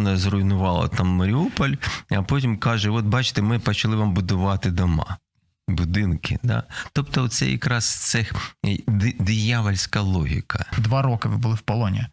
вона зруйнувала там Маріуполь, а потім каже: От бачите, ми почали вам будувати дома. Будинки, да, тобто, це якраз це диявольська логіка. Два роки ви були в полоні.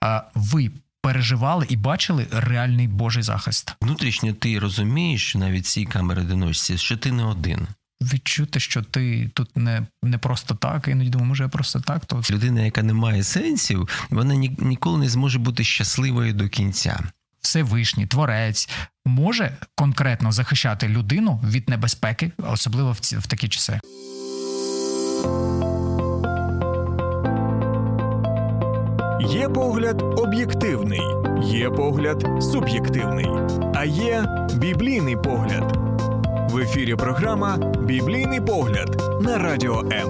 А ви переживали і бачили реальний Божий захист? Внутрішньо ти розумієш навіть ці камери доносці, що ти не один. Відчути, що ти тут не не просто так, іноді думаю, може я просто так. То людина, яка не має сенсів, вона ні, ніколи не зможе бути щасливою до кінця. Всевишній творець може конкретно захищати людину від небезпеки, особливо в ці в такі часи. Є погляд об'єктивний, є погляд суб'єктивний, а є біблійний погляд. В ефірі програма Біблійний погляд на радіо М.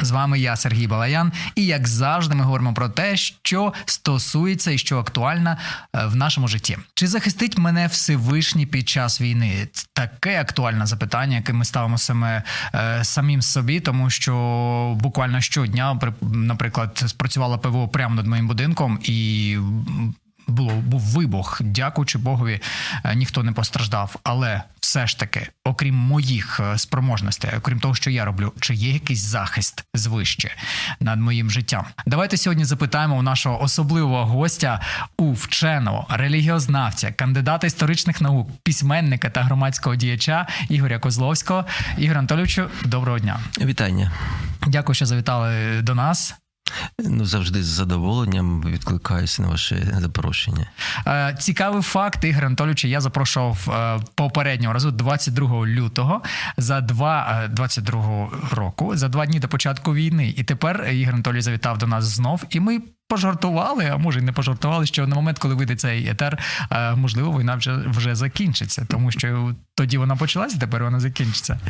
З вами я, Сергій Балаян, і як завжди, ми говоримо про те, що стосується і що актуально е, в нашому житті. Чи захистить мене Всевишній під час війни? Таке актуальне запитання, яке ми ставимо саме е, самим собі, тому що буквально щодня, наприклад, спрацювала ПВО прямо над моїм будинком і було був вибух, дякуючи Богові, е, ніхто не постраждав. Але все ж таки, окрім моїх е, спроможностей, окрім того, що я роблю, чи є якийсь захист звище над моїм життям? Давайте сьогодні запитаємо у нашого особливого гостя, у вченого релігіознавця, кандидата історичних наук, письменника та громадського діяча Ігоря Козловського. Ігор Анатолійовичу, доброго дня! Вітання! Дякую, що завітали до нас. Ну, завжди з задоволенням відкликаюся на ваше запрошення. Е, цікавий факт, Ігор Анатолійович, я запрошував е, попереднього разу 22 лютого за два 22 е, року, за два дні до початку війни. І тепер Ігор Анатолій завітав до нас знов, і ми пожартували, а може й не пожартували, що на момент, коли вийде цей етер, е, можливо, війна вже вже закінчиться, тому що тоді вона почалася, тепер вона закінчиться.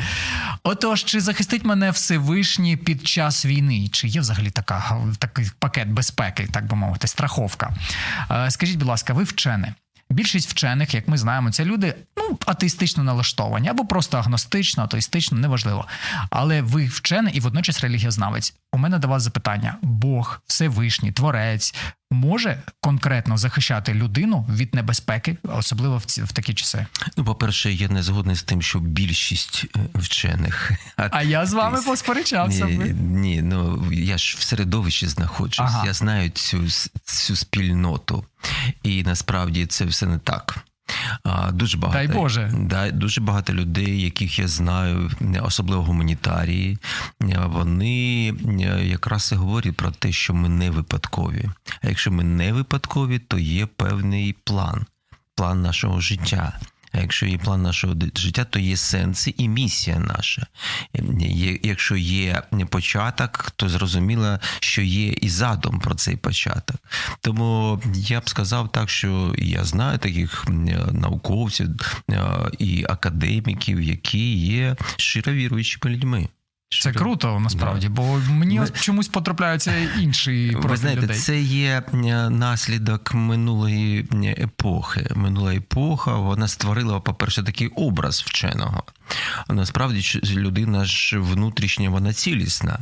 Отож, чи захистить мене Всевишній під час війни? Чи є взагалі така такий пакет безпеки, так би мовити, страховка? Е, скажіть, будь ласка, ви вчений? Більшість вчених, як ми знаємо, це люди ну атеїстично налаштовані або просто агностично, атеїстично, неважливо. Але ви вчений і водночас релігіознавець. У мене до вас запитання: Бог, Всевишній, Творець може конкретно захищати людину від небезпеки, особливо в ці в такі часи? Ну, по перше, я не згодний з тим, що більшість е, вчених. А, а я з вами посперечався. Ні, ні, ну я ж в середовищі знаходжусь. Ага. Я знаю цю цю спільноту, і насправді це все не так. Дуже багато Дай Боже. Да, дуже багато людей, яких я знаю, особливо гуманітарії, вони якраз і говорять про те, що ми не випадкові. А якщо ми не випадкові, то є певний план, план нашого життя. А якщо є план нашого життя, то є сенси і місія наша. Якщо є початок, то зрозуміло, що є і задум про цей початок. Тому я б сказав так, що я знаю таких науковців і академіків, які є щиро віруючими людьми. Це круто насправді, да. бо мені Ми... чомусь потрапляються інші Ви знаєте, людей. Це є наслідок минулої епохи. Минула епоха вона створила, по-перше, такий образ вченого. Насправді, людина ж внутрішня, вона цілісна.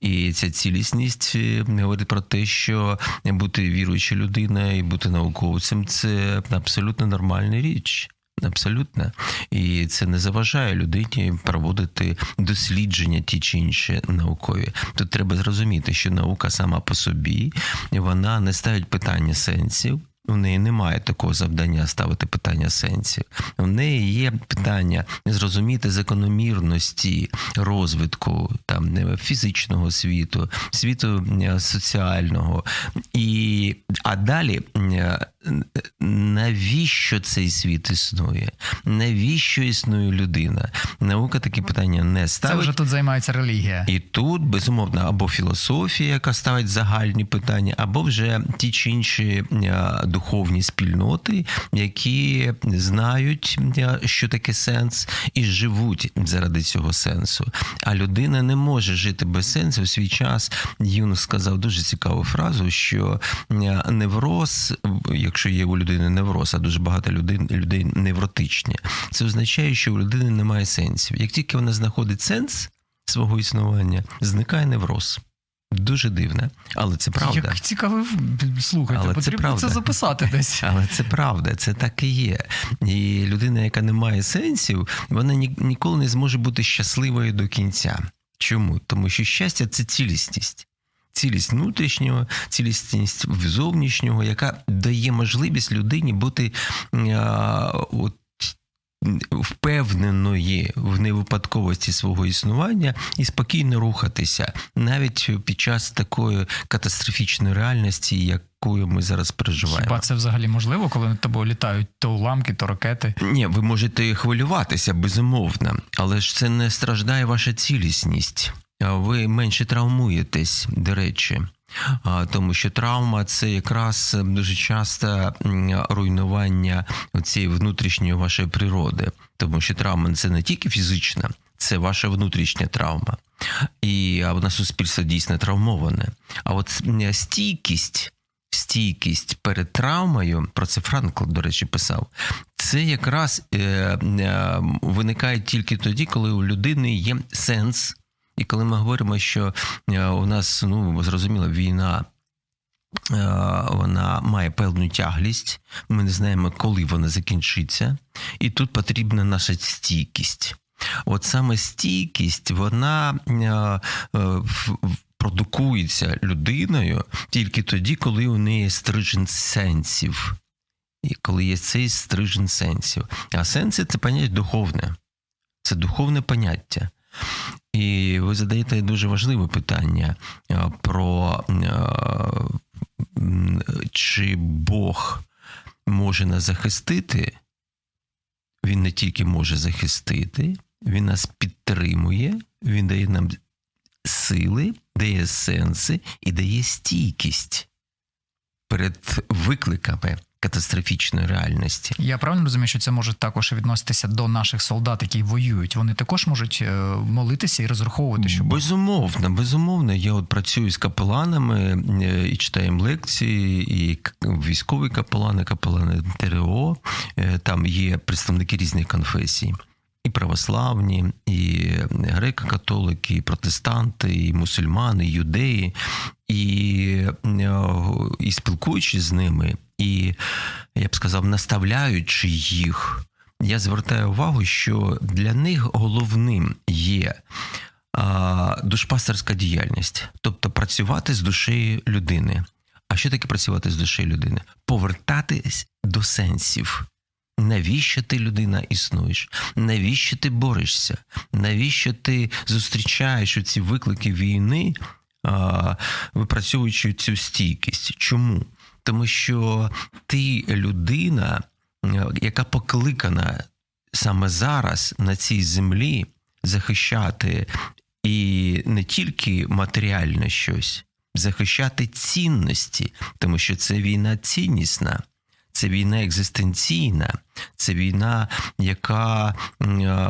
І ця цілісність е, говорить про те, що бути віруючою людиною і бути науковцем це абсолютно нормальна річ. Абсолютно, і це не заважає людині проводити дослідження ті чи інші наукові. Тут треба зрозуміти, що наука сама по собі вона не ставить питання сенсів. У неї немає такого завдання ставити питання сенсів. У неї є питання зрозуміти закономірності розвитку там фізичного світу, світу соціального. І а далі навіщо цей світ існує? Навіщо існує людина? Наука такі питання не ставить. Це вже тут займається релігія. І тут, безумовно, або філософія, яка ставить загальні питання, або вже ті чи інші духовні спільноти, які знають, що таке сенс, і живуть заради цього сенсу. А людина не може жити без сенсу. В свій час Юн сказав дуже цікаву фразу, що невроз якщо є у людини невроз, а дуже багато людей людей невротичні, це означає, що у людини немає сенсів. Як тільки вона знаходить сенс свого існування, зникає невроз. Дуже дивне, але це правда. Як цікаво слухайте, але потрібно це, правда. це записати десь. Але це правда, це так і є. І людина, яка не має сенсів, вона ніколи не зможе бути щасливою до кінця. Чому? Тому що щастя це цілісність. Цілість внутрішнього, цілісність зовнішнього, яка дає можливість людині бути а, от, впевненої в невипадковості свого існування і спокійно рухатися навіть під час такої катастрофічної реальності, якою ми зараз переживаємо. Хіба це взагалі можливо, коли над тобою літають то уламки, то ракети? Ні, ви можете хвилюватися безумовно, але ж це не страждає ваша цілісність. Ви менше травмуєтесь, до речі тому що травма це якраз дуже часто руйнування цієї внутрішньої вашої природи, тому що травма це не тільки фізична, це ваша внутрішня травма. І а вона суспільство дійсно травмоване. А от стійкість. Стійкість перед травмою, про це Франкл, до речі, писав. Це якраз е, е, виникає тільки тоді, коли у людини є сенс і коли ми говоримо, що е, у нас ну зрозуміло, війна. Е, вона має певну тяглість, ми не знаємо, коли вона закінчиться, і тут потрібна наша стійкість. От саме стійкість, вона е, продукується людиною тільки тоді, коли у неї стрижен сенсів, і коли є цей стрижен сенсів. А сенси це поняття духовне, це духовне поняття. І ви задаєте дуже важливе питання е, про е, чи Бог може нас захистити. Він не тільки може захистити, він нас підтримує, він дає нам сили, дає сенси і дає стійкість перед викликами катастрофічної реальності. Я правильно розумію, що це може також відноситися до наших солдат, які воюють. Вони також можуть е, молитися і розраховувати, що безумовно, безумовно. Я от працюю з капеланами е, і читаємо лекції, і військові капелани, капелани ТРО. Е, там є представники різних конфесій. І православні, і греко-католики, і протестанти, і мусульмани, і юдеї, і і спілкуючись з ними, і я б сказав, наставляючи їх, я звертаю увагу, що для них головним є а, душпастерська діяльність, тобто працювати з душею людини. А що таке працювати з душею людини? Повертатись до сенсів. Навіщо ти людина існуєш? Навіщо ти борешся? Навіщо ти зустрічаєш ці виклики війни, випрацьовуючи цю стійкість? Чому? Тому що ти людина, яка покликана саме зараз на цій землі захищати і не тільки матеріальне щось, захищати цінності, тому що це війна ціннісна. Це війна екзистенційна, це війна, яка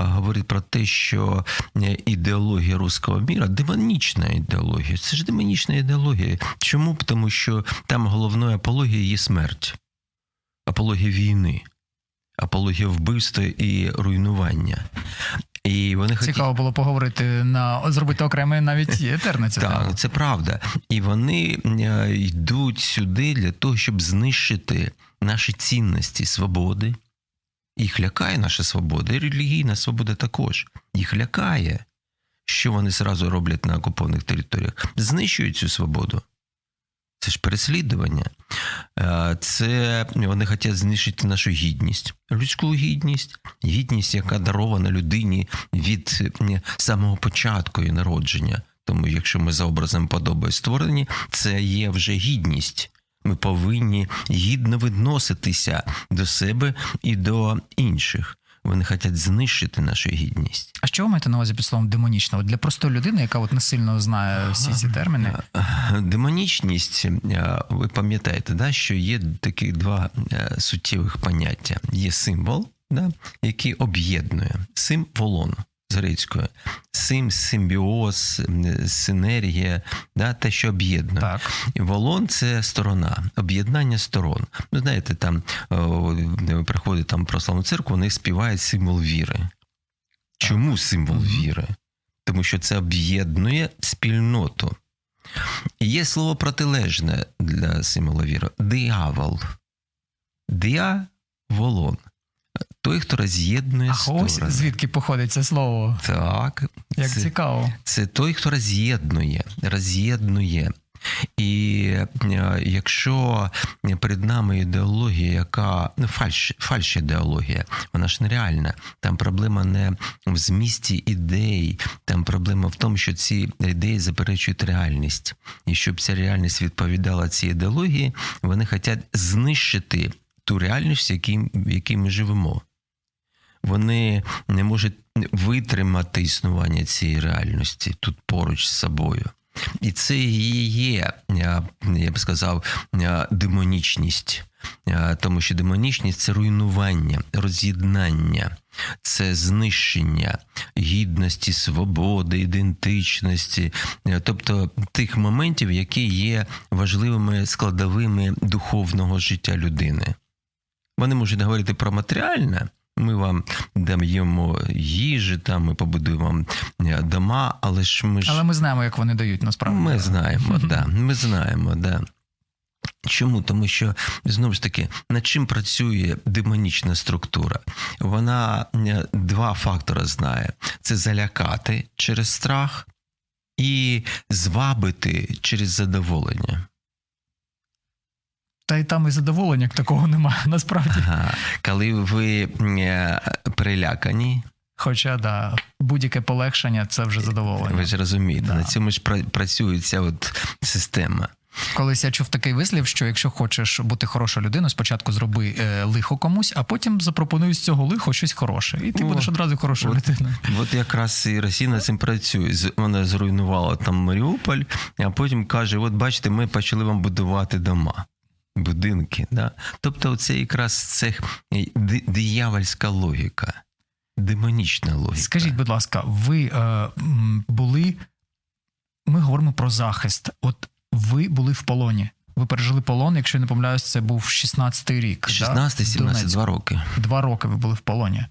говорить про те, що ідеологія руського міра демонічна ідеологія. Це ж демонічна ідеологія. Чому? Тому що там головною апологією є смерть, апологія війни, апологія вбивства і руйнування. І вони Цікаво хоті... було поговорити на зробити окремий навіть етер на цю Так, це правда. І вони йдуть сюди для того, щоб знищити наші цінності свободи. Їх лякає наша свобода, і релігійна свобода також. Їх лякає, що вони зразу роблять на окупованих територіях. Знищують цю свободу. Це ж переслідування. Е, це вони хочуть знищити нашу гідність, людську гідність, гідність, яка дарована людині від самого початку і народження. Тому, якщо ми за образом подоби створені, це є вже гідність. Ми повинні гідно відноситися до себе і до інших. Вони хочуть знищити нашу гідність. А що ви маєте на увазі під словом демонічного для простої людини, яка от не сильно знає всі ці терміни? Демонічність, е, ви пам'ятаєте, да, що є такі два е, суттєвих поняття: є символ, да, який об'єднує символон з грецькою. Сим, симбіоз, синергія, да, те, що об'єднує. Так. Волон це сторона, об'єднання сторон. Ну, знаєте, там приходить там православну церкву, вони співають символ віри. Чому символ віри? Тому що це об'єднує спільноту. Є слово протилежне для символа віри диявол. Диаволон. Той, хто роз'єднує А сторони. ось звідки походить це слово? Так. Як це, цікаво. це той, хто роз'єднує, роз'єднує. І е, якщо перед нами ідеологія, яка ну, фальш, фальш ідеологія, вона ж нереальна. Там проблема не в змісті ідей, там проблема в тому, що ці ідеї заперечують реальність. І щоб ця реальність відповідала цій ідеології, вони хочуть знищити ту реальність, в якій, в якій ми живемо. Вони не можуть витримати існування цієї реальності тут поруч з собою. І це і є, я б сказав, демонічність. Тому що демонічність це руйнування, роз'єднання, це знищення гідності, свободи, ідентичності, тобто тих моментів, які є важливими складовими духовного життя людини. Вони можуть говорити про матеріальне. Ми вам даємо їжі, там ми побудуємо вам дома, але ж ми ж але ми знаємо, як вони дають насправді. Ми знаємо, да. Ми знаємо, да. Чому? Тому що знову ж таки, над чим працює демонічна структура? Вона два фактори знає: це залякати через страх і звабити через задоволення. Та й там і задоволення такого немає, насправді. Ага. Коли ви перелякані. Хоча да, будь-яке полегшення це вже задоволення. Ви ж розумієте, да. на цьому ж працює ця от система. Колись я чув такий вислів, що якщо хочеш бути хорошою людиною, спочатку зроби е, лихо комусь, а потім запропонуй з цього лихо щось хороше. І ти О, будеш одразу хорошою людиною. От якраз і Росія над цим працює. Вона зруйнувала там Маріуполь, а потім каже: от бачите, ми почали вам будувати дома. Будинки, да? тобто, це якраз це диявольська логіка, демонічна логіка. Скажіть, будь ласка, ви е, були. Ми говоримо про захист. От ви були в полоні. Ви пережили полон, якщо я не помиляюсь, це був 16-й рік. 16-17, два роки. Два роки ви були в полоні.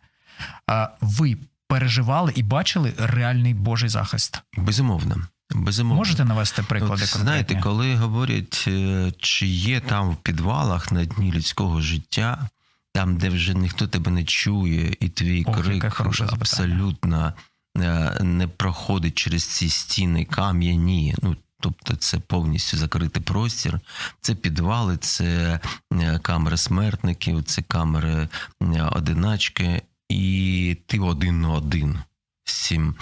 А ви переживали і бачили реальний Божий захист? Безумовно. Безумовно. Можете навести приклади? От, знаєте, коли говорять, чи є там в підвалах на дні людського життя, там, де вже ніхто тебе не чує, і твій Ох, крик абсолютно не проходить через ці стіни кам'яні. Ну, Тобто це повністю закритий простір, це підвали, це камери смертників, це камери одиначки, і ти один на один цим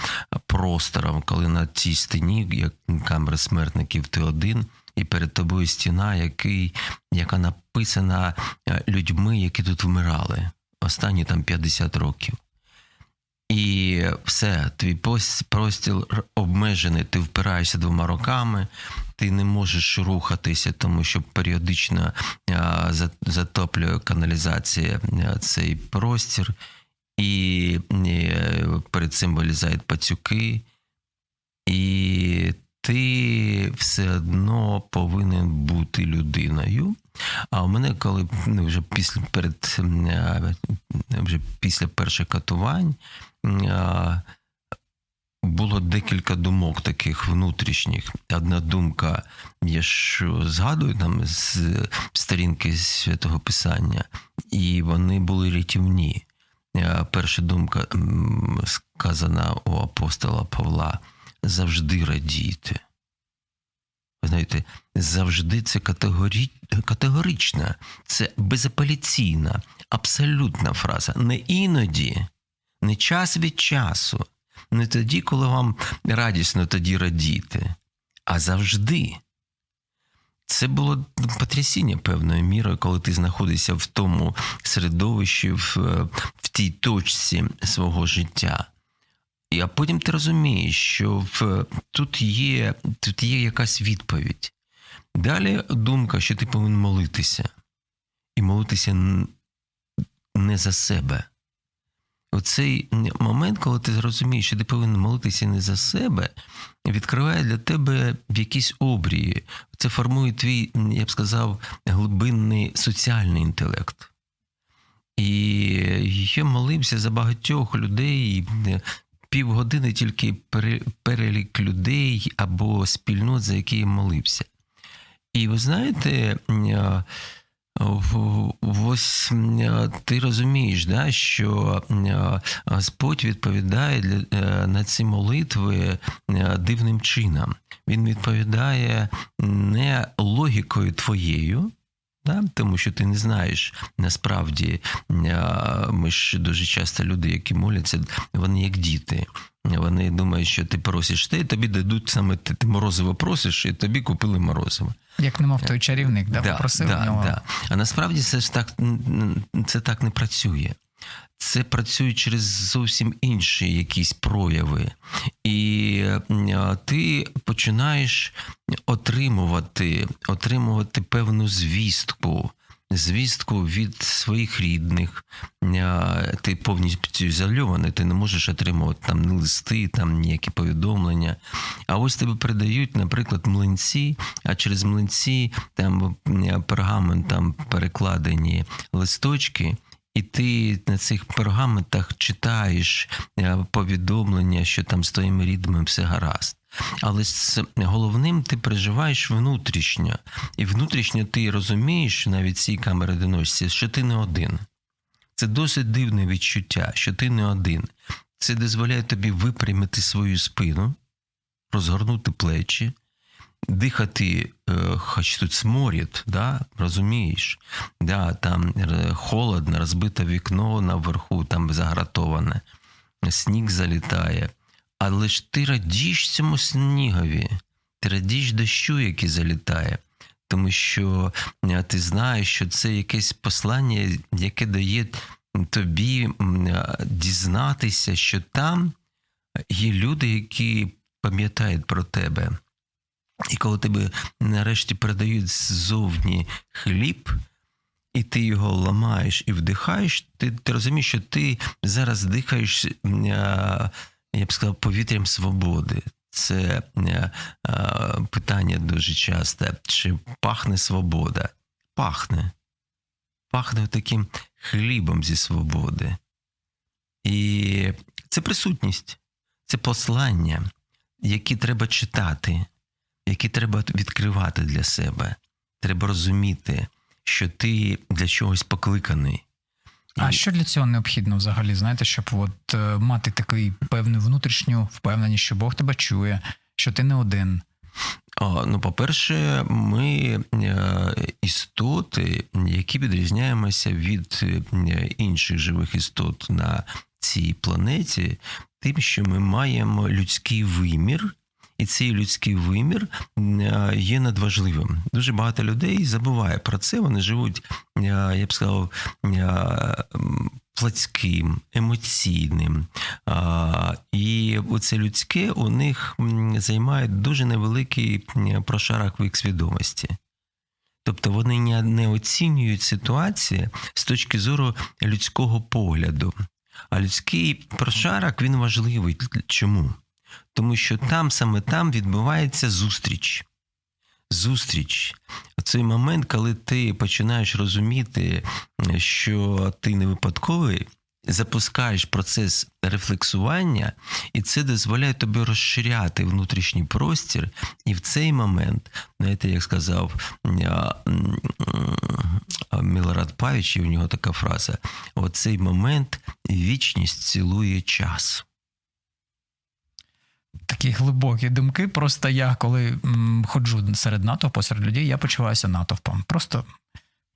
простором, коли на цій стіні, як камери смертників, ти один, і перед тобою стіна, який, яка написана людьми, які тут вмирали останні там 50 років. І все, твій простір обмежений, ти впираєшся двома роками, ти не можеш рухатися, тому що періодично затоплює каналізація цей простір, і перед цим вилізають пацюки, і ти все одно повинен бути людиною. А у мене, коли ну, вже після перед вже після перших катувань було декілька думок таких внутрішніх. Одна думка, я ж згадую там з сторінки святого Писання, і вони були рятівні. Перша думка сказана у апостола Павла завжди радійте. Ви знаєте, завжди це категорі... категорична, це безапеляційна, абсолютна фраза. Не іноді, не час від часу, не тоді, коли вам радісно тоді радіти, а завжди. Це було потрясіння певною мірою, коли ти знаходишся в тому середовищі, в, в тій точці свого життя. А потім ти розумієш, що в, тут є тут є якась відповідь. Далі думка, що ти повинен молитися, і молитися не за себе. Оцей момент, коли ти зрозумієш, що ти повинен молитися не за себе, відкриває для тебе якісь обрії. Це формує твій, я б сказав, глибинний соціальний інтелект. І я молився за багатьох людей, півгодини тільки перелік людей або спільнот, за які я молився. І ви знаєте, ось ти розумієш, да, що Господь відповідає для, е, на ці молитви дивним чином. Він відповідає не логікою твоєю. Да? Тому що ти не знаєш насправді ми ж дуже часто люди, які моляться, вони як діти. Вони думають, що ти просиш те, і тобі дадуть саме ти, ти морозиво просиш, і тобі купили морозиво. Як немов той чарівник, да, да попросив да, нього. Да. А насправді це ж так це так не працює. Це працює через зовсім інші якісь прояви. І ти починаєш отримувати, отримувати певну звістку звістку від своїх рідних. Ти повністю ізольований, ти не можеш отримувати там ні листи, там ніякі повідомлення. А ось тебе передають, наприклад, млинці, а через млинці там пергамент там перекладені листочки. І ти на цих пергаментах читаєш повідомлення, що там з твоїми рідними все гаразд. Але з головним ти переживаєш внутрішньо. І внутрішньо ти розумієш, навіть цій камери одиночці, що ти не один. Це досить дивне відчуття, що ти не один. Це дозволяє тобі випрямити свою спину, розгорнути плечі, дихати, е, хоч тут сморід, да, розумієш, да, там е, холодно, розбите вікно наверху, там загратоване, сніг залітає. Але ж ти радіш цьому снігові, ти радіш дощу, який залітає, тому що ти знаєш, що це якесь послання, яке дає тобі дізнатися, що там є люди, які пам'ятають про тебе. І коли тебе нарешті передають ззовні хліб, і ти його ламаєш і вдихаєш, ти ти розумієш, що ти зараз дихаєш я б сказав, повітрям свободи. Це е, е, питання дуже часте. Чи пахне свобода? Пахне. Пахне таким хлібом зі свободи. І це присутність, це послання, які треба читати, які треба відкривати для себе. Треба розуміти, що ти для чогось покликаний. А що для цього необхідно взагалі? Знаєте, щоб от е, мати такий певну внутрішню впевненість, що Бог тебе чує, що ти не один. Ну, по-перше, ми е, істоти, які відрізняємося від е, інших живих істот на цій планеті, тим, що ми маємо людський вимір, і цей людський вимір е, є надважливим. Дуже багато людей забуває про це. Вони живуть, е, я б сказав, е, плацьким, емоційним. І оце людське у них займає дуже невеликий прошарок в їх свідомості. Тобто вони не оцінюють ситуацію з точки зору людського погляду. А людський прошарок він важливий. Чому? Тому що там саме там відбувається зустріч. Зустріч. Цей момент, коли ти починаєш розуміти, що ти не випадковий, запускаєш процес рефлексування, і це дозволяє тобі розширяти внутрішній простір. І в цей момент, знаєте, як сказав Мілорад Павіч, і у нього така фраза: в цей момент вічність цілує час такі глибокі думки. Просто я, коли м, ходжу серед натовпу, серед людей, я почуваюся натовпом. Просто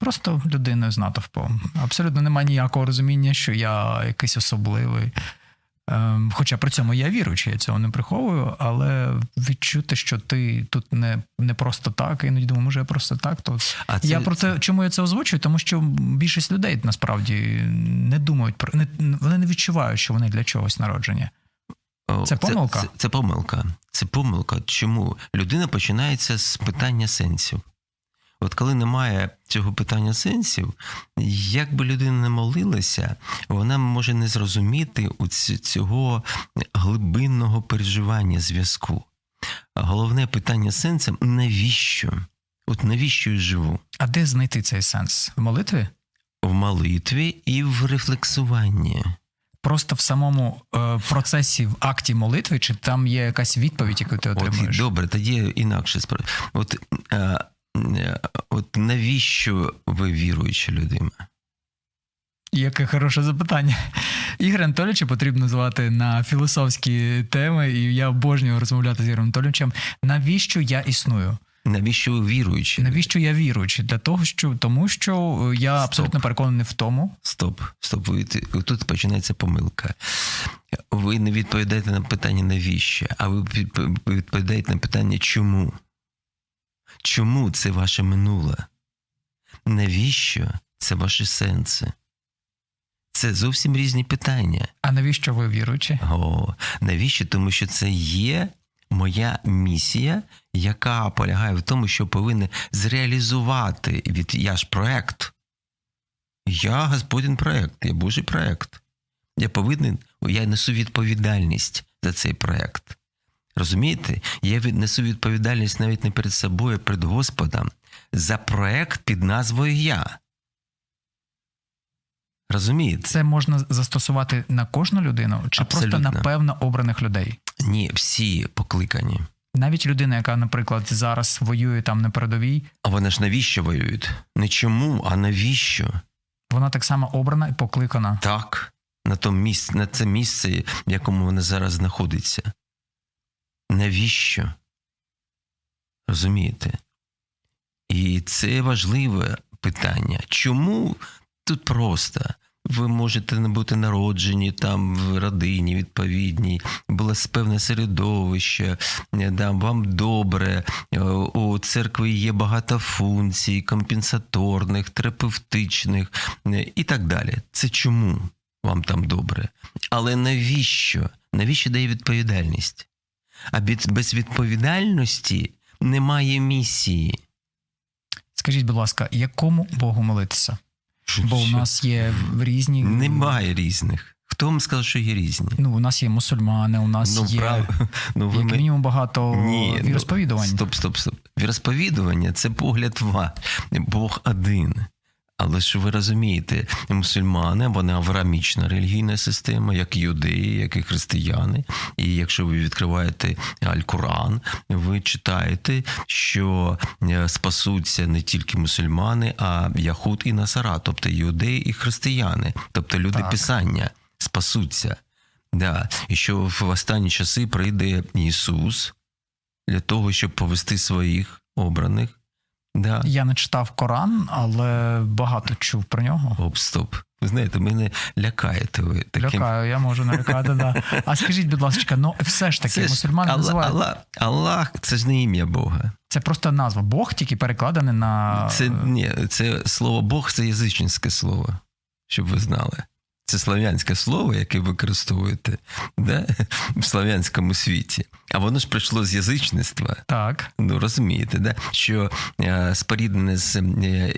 просто людиною з натовпом. Абсолютно немає ніякого розуміння, що я якийсь особливий. Ем, хоча при цьому я віруючий, я цього не приховую, але відчути, що ти тут не не просто так, іноді думаю, може я просто так. То а це... я про те, чому я це озвучую, тому що більшість людей насправді не думають про не вони не відчувають, що вони для чогось народжені. Це помилка? Це, це, це помилка. Це помилка. Чому? Людина починається з питання сенсів. От коли немає цього питання сенсів, як би людина не молилася, вона може не зрозуміти цього глибинного переживання зв'язку. Головне питання сенсом навіщо? От навіщо я живу? А де знайти цей сенс? В молитві? В молитві і в рефлексуванні. Просто в самому е, процесі в акті молитви, чи там є якась відповідь, яку ти отримуєш? От, добре, тоді інакше. От, е, е, от навіщо ви віруюча людина? Яке хороше запитання. Ігор Анатолійовича потрібно звати на філософські теми, і я обожнюю розмовляти з Ігорем Анатолійовичем. Навіщо я існую? Навіщо ви віруючі? Навіщо я віруючий? Для того, що тому, що я Стоп. абсолютно переконаний в тому. Стоп, стоп. Ви, тут починається помилка. Ви не відповідаєте на питання навіщо, а ви ви відповідаєте на питання чому. Чому це ваше минуле? Навіщо це ваші сенси? Це зовсім різні питання. А навіщо ви віруючі? О, навіщо? Тому що це є моя місія, яка полягає в тому, що повинен зреалізувати від я ж проект. Я Господін проект, я Божий проект. Я повинен, я несу відповідальність за цей проект. Розумієте? Я несу відповідальність навіть не перед собою, а перед Господом за проект під назвою Я. Розумієте? Це можна застосувати на кожну людину, чи просто на певно обраних людей? Ні, всі покликані. Навіть людина, яка, наприклад, зараз воює там на передовій, А вони ж навіщо воюють? Не чому, а навіщо? вона так само обрана і покликана. Так, на тому місці, на це місце, в якому вона зараз знаходиться. Навіщо? Розумієте? І це важливе питання. Чому тут просто? Ви можете не бути народжені там в родині відповідній, було певне середовище, е, да, вам добре. е, У церкви є багато функцій, компенсаторних, терапевтичних е, і так далі. Це чому вам там добре? Але навіщо? Навіщо дає відповідальність? А без відповідальності немає місії. Скажіть, будь ласка, якому Богу молитися? Бо у Що? нас є різні Немає різних. Хто вам сказав, що є різні? Ну, у нас є мусульмани, у нас ну, є прав... ну, ви як ми- мінімум багато Ні, ну. Стоп, стоп, стоп. Віросповідування це погляд ва. Бог один. Але ж ви розумієте, мусульмани, вони авраамічна релігійна система, як юдеї, як і християни. І якщо ви відкриваєте Аль-Коран, ви читаєте, що е, спасуться не тільки мусульмани, а яхуд і насара, тобто юдеї і християни, тобто люди Так. Писання спасуться. Да. І що в останні часи прийде Ісус для того, щоб повести своїх обраних. Да. Я не читав Коран, але багато чув про нього. Оп, стоп. Ви знаєте, мене лякаєте ви таким. Лякаю, я можу налякати, да. А скажіть, будь ласка, ну все ж таки, мусульмани називають. Аллах, Аллах це ж не ім'я Бога. Це просто назва. Бог тільки перекладений на Це ні, це слово Бог це язичницьке слово, щоб ви знали. Це слав'янське слово, яке використовуєте да, в слав'янському світі. А воно ж прийшло з язичництва. так. Ну, розумієте, да? що е, споріднене з, е,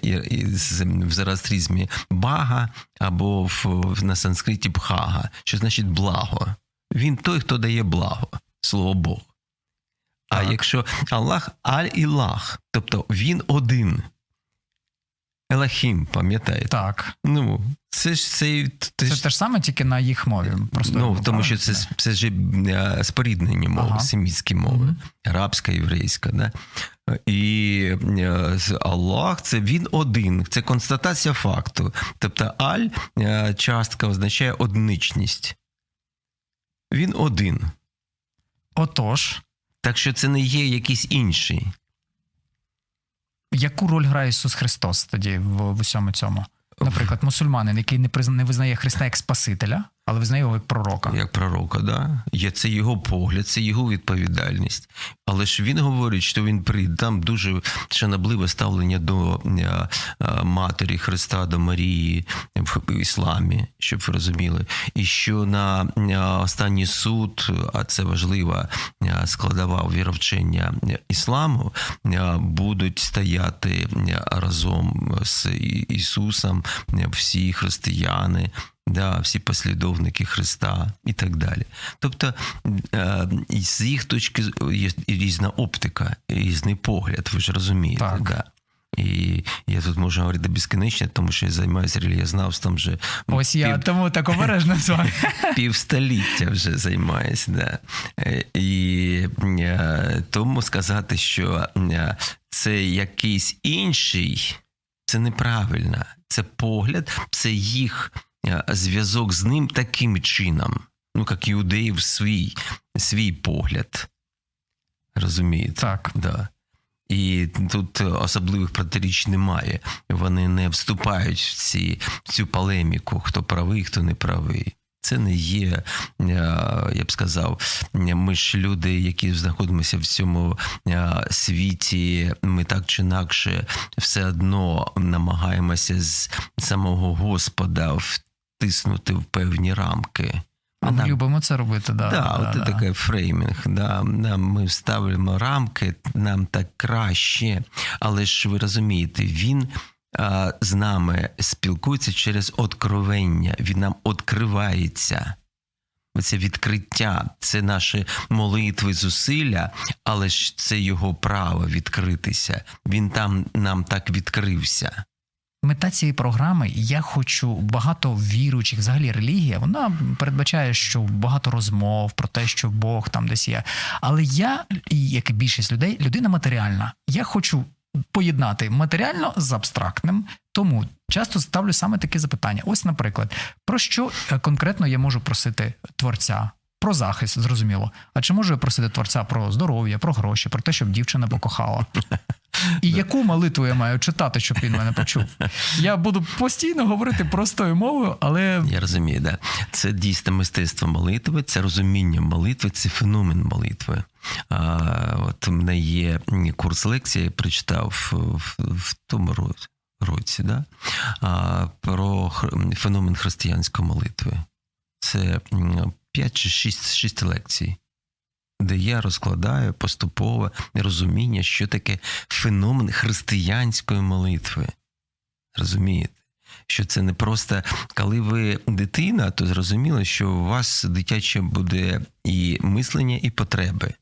з в зороастризмі бага або в, в- на санскриті бхага, що значить благо. Він той, хто дає благо, слово Бог. А Так. якщо Аллах аль-Ілах, тобто він один. Елахім, пам'ятаєте? Так. Ну, це ж це, це, Це ж- те ж саме, тільки на їх мові. Просто ну, тому що це, це ж е, споріднені мови, Ага. семітські мови, Мгм. арабська, єврейська. Да? І е, Аллах це він один, це констатація факту. Тобто аль е, частка означає одничність. Він один. Отож, Так що це не є якийсь інший. Яку роль грає Ісус Христос тоді в, в усьому цьому? Наприклад, мусульманин, який не призна- не визнає Христа як Спасителя, але визнає його як пророка. Як пророка, да? Є це його погляд, це його відповідальність. Але ж він говорить, що він прийде. Там дуже шанобливе ставлення до е, е, матері Христа, до Марії в ісламі, щоб ви розуміли. І що на е, останній суд, а це важлива складова віровчення ісламу, будуть стояти разом з Ісусом всі християни да, всі послідовники Христа і так далі. Тобто, е, з їх точки є різна оптика, різний погляд, ви ж розумієте. Так. Да. І я тут можу говорити безкінечно, тому що я займаюся релігієзнавством вже. Ось я пів... тому так обережно з вами. Півстоліття вже займаюся. Да. Е, і е, тому сказати, що це якийсь інший, це неправильно. Це погляд, це їх зв'язок з ним таким чином, ну як іудеїв свій, свій погляд. Розумієте? Так. Да. І тут особливих протиріч немає. Вони не вступають в ці, в цю полеміку, хто правий, хто не правий. Це не є, е, я б сказав, ми ж люди, які знаходимося в цьому е, світі, ми так чи інакше все одно намагаємося з самого Господа втиснути в певні рамки. А ми любимо це робити, да. Да, да, от да. такий фреймінг. Да. Ми вставимо рамки, нам так краще. Але ж ви розумієте, він а, з нами спілкується через откровення, він нам відкривається. Це відкриття, це наші молитви, зусилля, але ж це його право відкритися. Він там нам так відкрився. Мета цієї програми я хочу багато віруючих, взагалі релігія. Вона передбачає, що багато розмов про те, що Бог там десь є. Але я, як і більшість людей, людина матеріальна. Я хочу поєднати матеріально з абстрактним. Тому часто ставлю саме таке запитання. Ось, наприклад, про що е, конкретно я можу просити творця? Про захист, зрозуміло. А чи можу я просити творця про здоров'я, про гроші, про те, щоб дівчина покохала? І яку молитву я маю читати, щоб він мене почув? Я буду постійно говорити простою мовою, але я розумію, да це дійсне мистецтво молитви, це розуміння молитви, це феномен молитви. А, От в мене є курс лекції, я прочитав в, в тому році, да? а, про феномен християнської молитви. Це 5 чи 6, 6 лекцій де я розкладаю поступове розуміння, що таке феномен християнської молитви. Розумієте? Що це не просто коли ви дитина, то зрозуміло, що у вас дитяче буде і мислення, і потреби,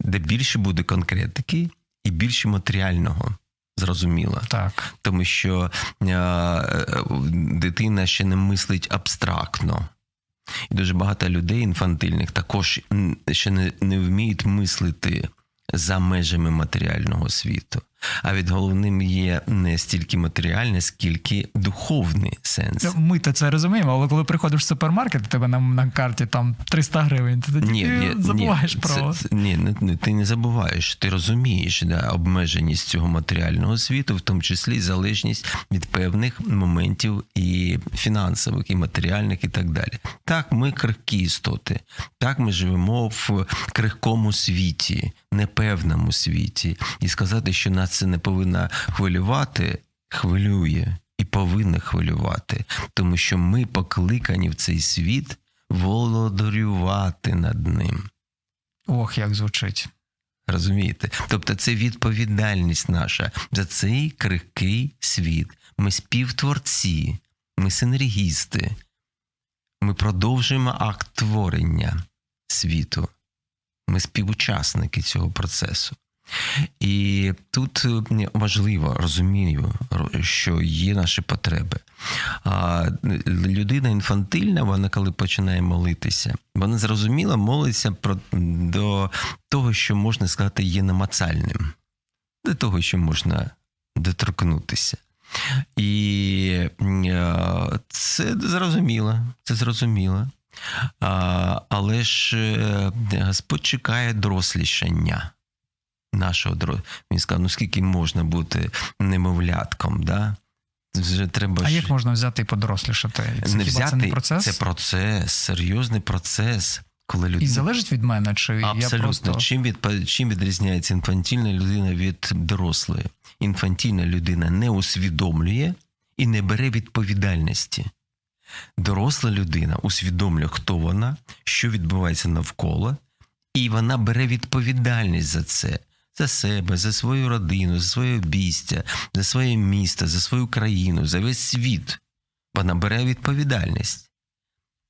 де більше буде конкретики і більше матеріального. Зрозуміло. Так. Тому що е, дитина ще не мислить абстрактно. І дуже багато людей інфантильних також ще не, не вміють мислити за межами матеріального світу. А від головним є не стільки матеріальне, скільки духовний сенс. Ну, ми то це розуміємо, але коли приходиш в супермаркет, у тебе на на карті там 300 гривень, ти тоді ні, забуваєш ні, про це, ні, не, ти не забуваєш. Ти розумієш да, обмеженість цього матеріального світу, в тому числі залежність від певних моментів і фінансових, і матеріальних, і так далі. Так, ми крихкі істоти, так ми живемо в крихкому світі, непевному світі, і сказати, що нас це не повинна хвилювати, хвилює і повинна хвилювати, тому що ми покликані в цей світ володарювати над ним. Ох, як звучить. Розумієте? Тобто це відповідальність наша за цей крихкий світ. Ми співтворці, ми синергісти, ми продовжуємо акт творення світу. Ми співучасники цього процесу. І тут е, важливо розумію, що є наші потреби. А людина інфантильна, вона коли починає молитися, вона зрозуміла, молиться про до того, що можна сказати, є намацальним, до того, що можна доторкнутися. І е, це зрозуміло, це зрозуміло. Але ж е, Господь чекає дорослішання нашого. Він сказав, ну скільки можна бути немовлятком, да? Вже треба А як можна взяти і подорослішати? Це не взяти, це не процес? Це процес, серйозний процес. Коли людина... І залежить від мене, чи Абсолютно. я просто... Чим від, чим відрізняється інфантільна людина від дорослої? Інфантільна людина не усвідомлює і не бере відповідальності. Доросла людина усвідомлює, хто вона, що відбувається навколо, і вона бере відповідальність за це за себе, за свою родину, за своє обійстя, за своє місто, за свою країну, за весь світ. Вона бере відповідальність.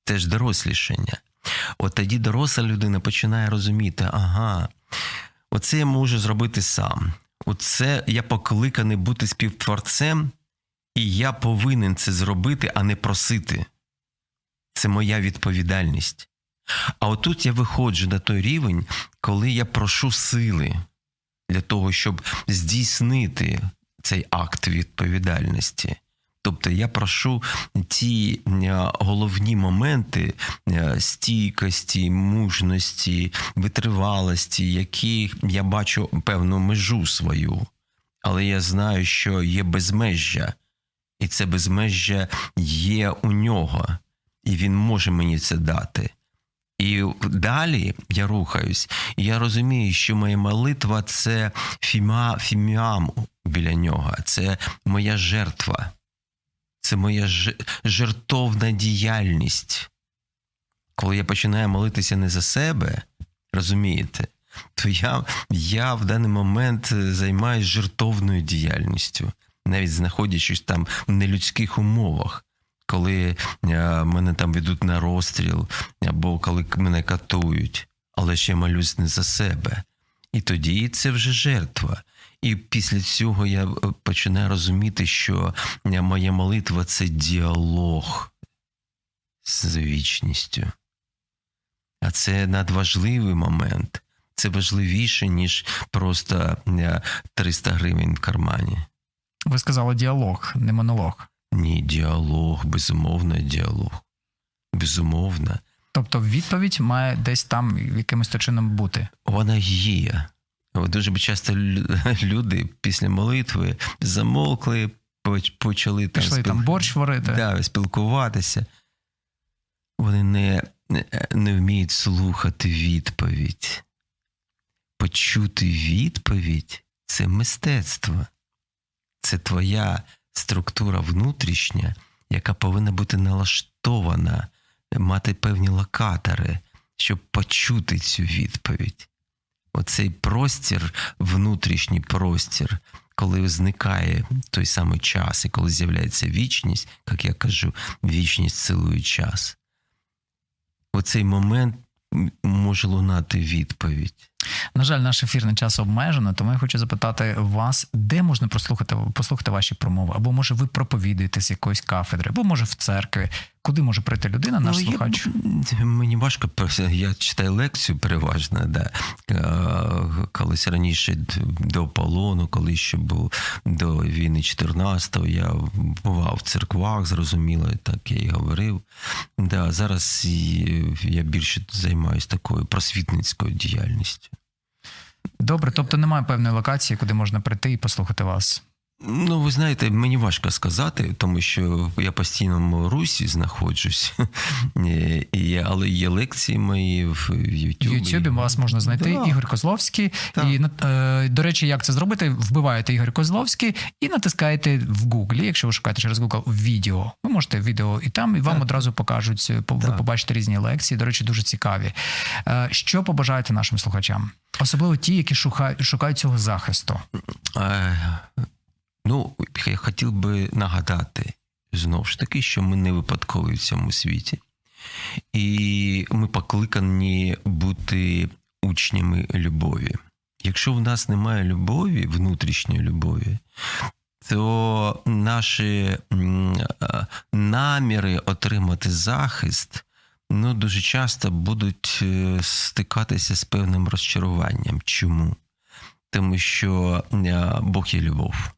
Це ж дорослішання. От тоді доросла людина починає розуміти, ага, оце я можу зробити сам. Оце я покликаний бути співтворцем, і я повинен це зробити, а не просити. Це моя відповідальність. А отут я виходжу на той рівень, коли я прошу сили для того, щоб здійснити цей акт відповідальності. Тобто я прошу ті е, головні моменти е, стійкості, мужності, витривалості, які я бачу певну межу свою, але я знаю, що є безмежжя, і це безмежжя є у нього, і він може мені це дати. І далі я рухаюсь, і я розумію, що моя молитва це фімя, фіміам біля нього, це моя жертва, це моя жертовна діяльність. Коли я починаю молитися не за себе, розумієте, то я я в даний момент займаюся жертовною діяльністю, навіть знаходячись там в нелюдських умовах коли е, мене там ведуть на розстріл, або коли мене катують, але ще молюсь не за себе. І тоді це вже жертва. І після цього я е, починаю розуміти, що е, моя молитва це діалог з вічністю. А це надважливий момент. Це важливіше, ніж просто 300 гривень в кармані. Ви сказали діалог, не монолог. Ні, діалог, безумовно, діалог. Безумовно. Тобто відповідь має десь там якимось чином бути. Вона є. Дуже часто люди після молитви замовкли, почали там, Пішли, спіл... там борщ варити. Да, спілкуватися. Вони не, не вміють слухати відповідь. Почути відповідь це мистецтво. Це твоя структура внутрішня, яка повинна бути налаштована, мати певні локатори, щоб почути цю відповідь. Оцей простір, внутрішній простір, коли зникає той самий час, і коли з'являється вічність, як я кажу, вічність цілує час. Оцей момент може лунати відповідь. На жаль, наш ефірний час обмежено, тому я хочу запитати вас, де можна прослухати послухати ваші промови, або може ви проповідуєте з якоїсь кафедри, або може в церкві. Куди може прийти людина, наш ну, слухач? Я, мені важко я читаю лекцію переважно, да. колись раніше до полону, коли ще був до війни 14-го, я бував в церквах, зрозуміло, так я і говорив. Да, Зараз я більше займаюся такою просвітницькою діяльністю. Добре, тобто немає певної локації, куди можна прийти і послухати вас. Ну, ви знаєте, мені важко сказати, тому що я постійно в Русі знаходжусь, і, але є лекції мої в Ютубі. В Ютубі вас можна знайти да. Ігор Козловський. Так. І е, до речі, як це зробити? Вбиваєте Ігор Козловський і натискаєте в Гуглі, якщо ви шукаєте через Google відео. Ви можете відео і там, і вам так. одразу покажуть. Ви побачите різні лекції. До речі, дуже цікаві. Е, що побажаєте нашим слухачам? Особливо ті, які шукають цього захисту. Е, Ну, я хотів би нагадати знову ж таки, що ми не випадкові в цьому світі, і ми покликані бути учнями любові. Якщо в нас немає любові, внутрішньої любові, то наші наміри отримати захист ну, дуже часто будуть е, стикатися з певним розчаруванням. Чому? Тому що Бог є любов.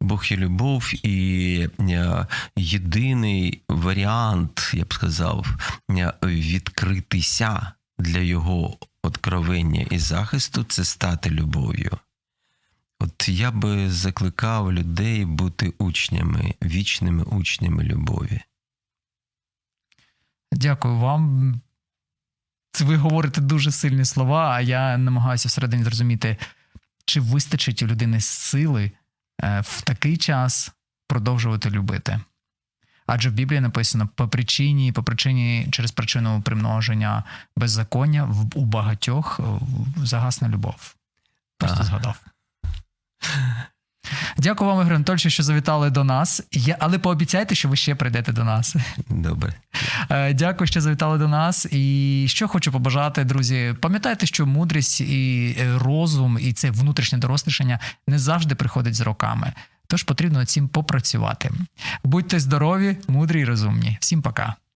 Бог є любов, і е, єдиний варіант, я б сказав, е, відкритися для його откровення і захисту це стати любов'ю. От я би закликав людей бути учнями, вічними учнями любові. Дякую вам. Це ви говорите дуже сильні слова, а я намагаюся всередині зрозуміти, чи вистачить у людини сили в такий час продовжувати любити. Адже в Біблії написано по причині, по причині через причину примноження беззаконня у багатьох загасне загасна любов. Просто згадав. Дякую вам, Ігор Анатольович, що завітали до нас. Я, але пообіцяйте, що ви ще прийдете до нас. Добре. Е, Дякую, що завітали до нас. І що хочу побажати, друзі, пам'ятайте, що мудрість і е, розум, і це внутрішнє дорослішання не завжди приходить з роками. Тож потрібно над цим попрацювати. Будьте здорові, мудрі і розумні. Всім пока.